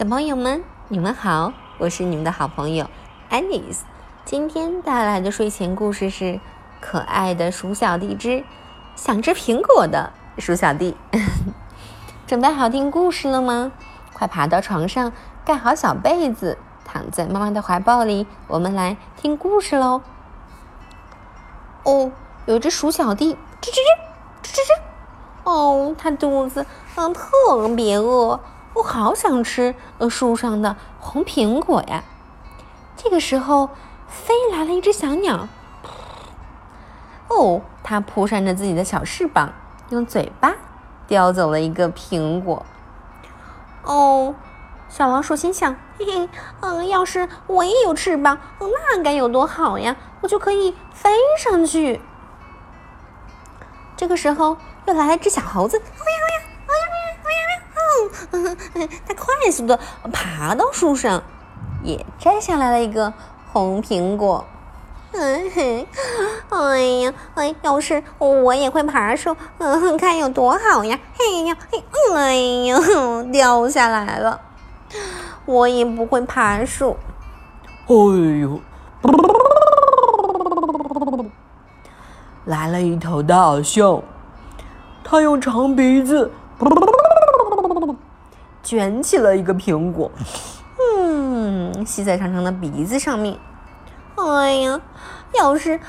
小朋友们，你们好，我是你们的好朋友 Alice。今天带来的睡前故事是《可爱的鼠小弟之想吃苹果的鼠小弟》。准备好听故事了吗？快爬到床上，盖好小被子，躺在妈妈的怀抱里，我们来听故事喽。哦，有只鼠小弟，吱吱吱，吱吱吱。哦，它肚子嗯特别饿。我好想吃呃树上的红苹果呀！这个时候，飞来了一只小鸟。哦，它扑扇着自己的小翅膀，用嘴巴叼走了一个苹果。哦，小老鼠心想：嘿嘿，嗯，要是我也有翅膀，那该有多好呀！我就可以飞上去。这个时候，又来了只小猴子。它快速的爬到树上，也摘下来了一个红苹果。哎嘿，哎呀，哎，要是我也会爬树，嗯，看有多好呀！嘿呀，嘿，哎呀，掉下来了。我也不会爬树。哎呦，来了一头大象，它用长鼻子。卷起了一个苹果，嗯，吸在长长的鼻子上面。哎呀，要是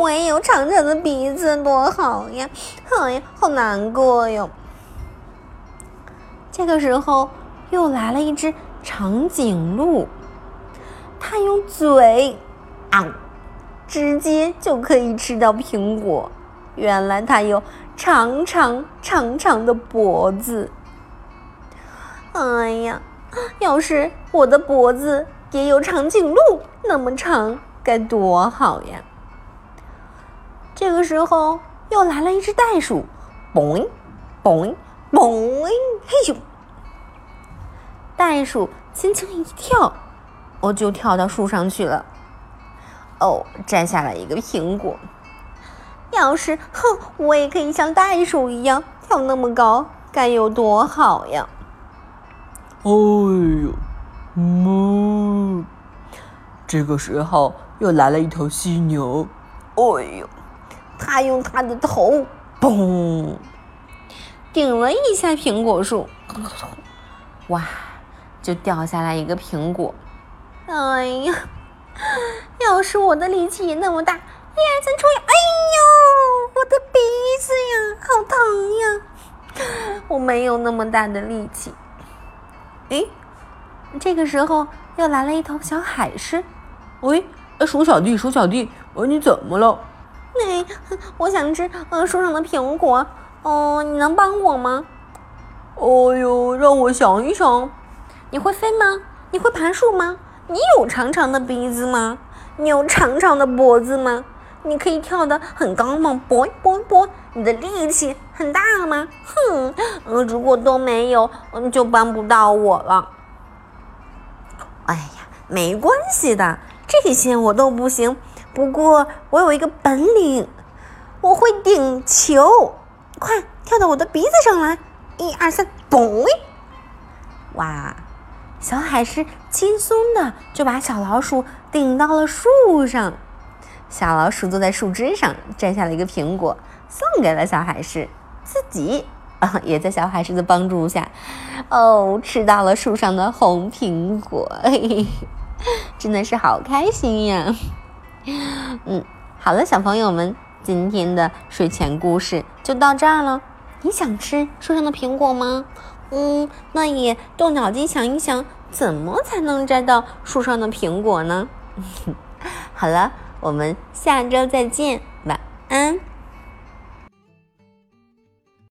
我也有长长的鼻子多好呀！哎呀，好难过哟。这个时候，又来了一只长颈鹿，它用嘴啊，直接就可以吃到苹果。原来它有长长长长的脖子。哎呀，要是我的脖子也有长颈鹿那么长，该多好呀！这个时候又来了一只袋鼠，嘣嘣嘣，嘿咻！袋鼠轻轻一跳，我就跳到树上去了。哦，摘下了一个苹果。要是哼，我也可以像袋鼠一样跳那么高，该有多好呀！哎呦，哞！这个时候又来了一头犀牛。哎呦，它用它的头，嘣，顶了一下苹果树，哇，就掉下来一个苹果。哎呀，要是我的力气也那么大，一二三，冲呀！哎呦，我的鼻子呀，好疼呀！我没有那么大的力气。诶，这个时候又来了一头小海狮。喂，鼠小弟，鼠小弟，呃，你怎么了？哎，我想吃呃树上的苹果。哦，你能帮我吗？哦呦，让我想一想。你会飞吗？你会爬树吗？你有长长的鼻子吗？你有长长的脖子吗？你可以跳得很高吗？啵啵啵！你的力气很大吗？哼，如果都没有，嗯，就帮不到我了。哎呀，没关系的，这些我都不行。不过我有一个本领，我会顶球。快跳到我的鼻子上来！一二三，嘣！哇，小海狮轻松的就把小老鼠顶到了树上。小老鼠坐在树枝上，摘下了一个苹果，送给了小海狮。自己啊，也在小海狮的帮助下，哦，吃到了树上的红苹果，嘿嘿，真的是好开心呀！嗯，好了，小朋友们，今天的睡前故事就到这儿了。你想吃树上的苹果吗？嗯，那也动脑筋想一想，怎么才能摘到树上的苹果呢？好了。我们下周再见，晚安。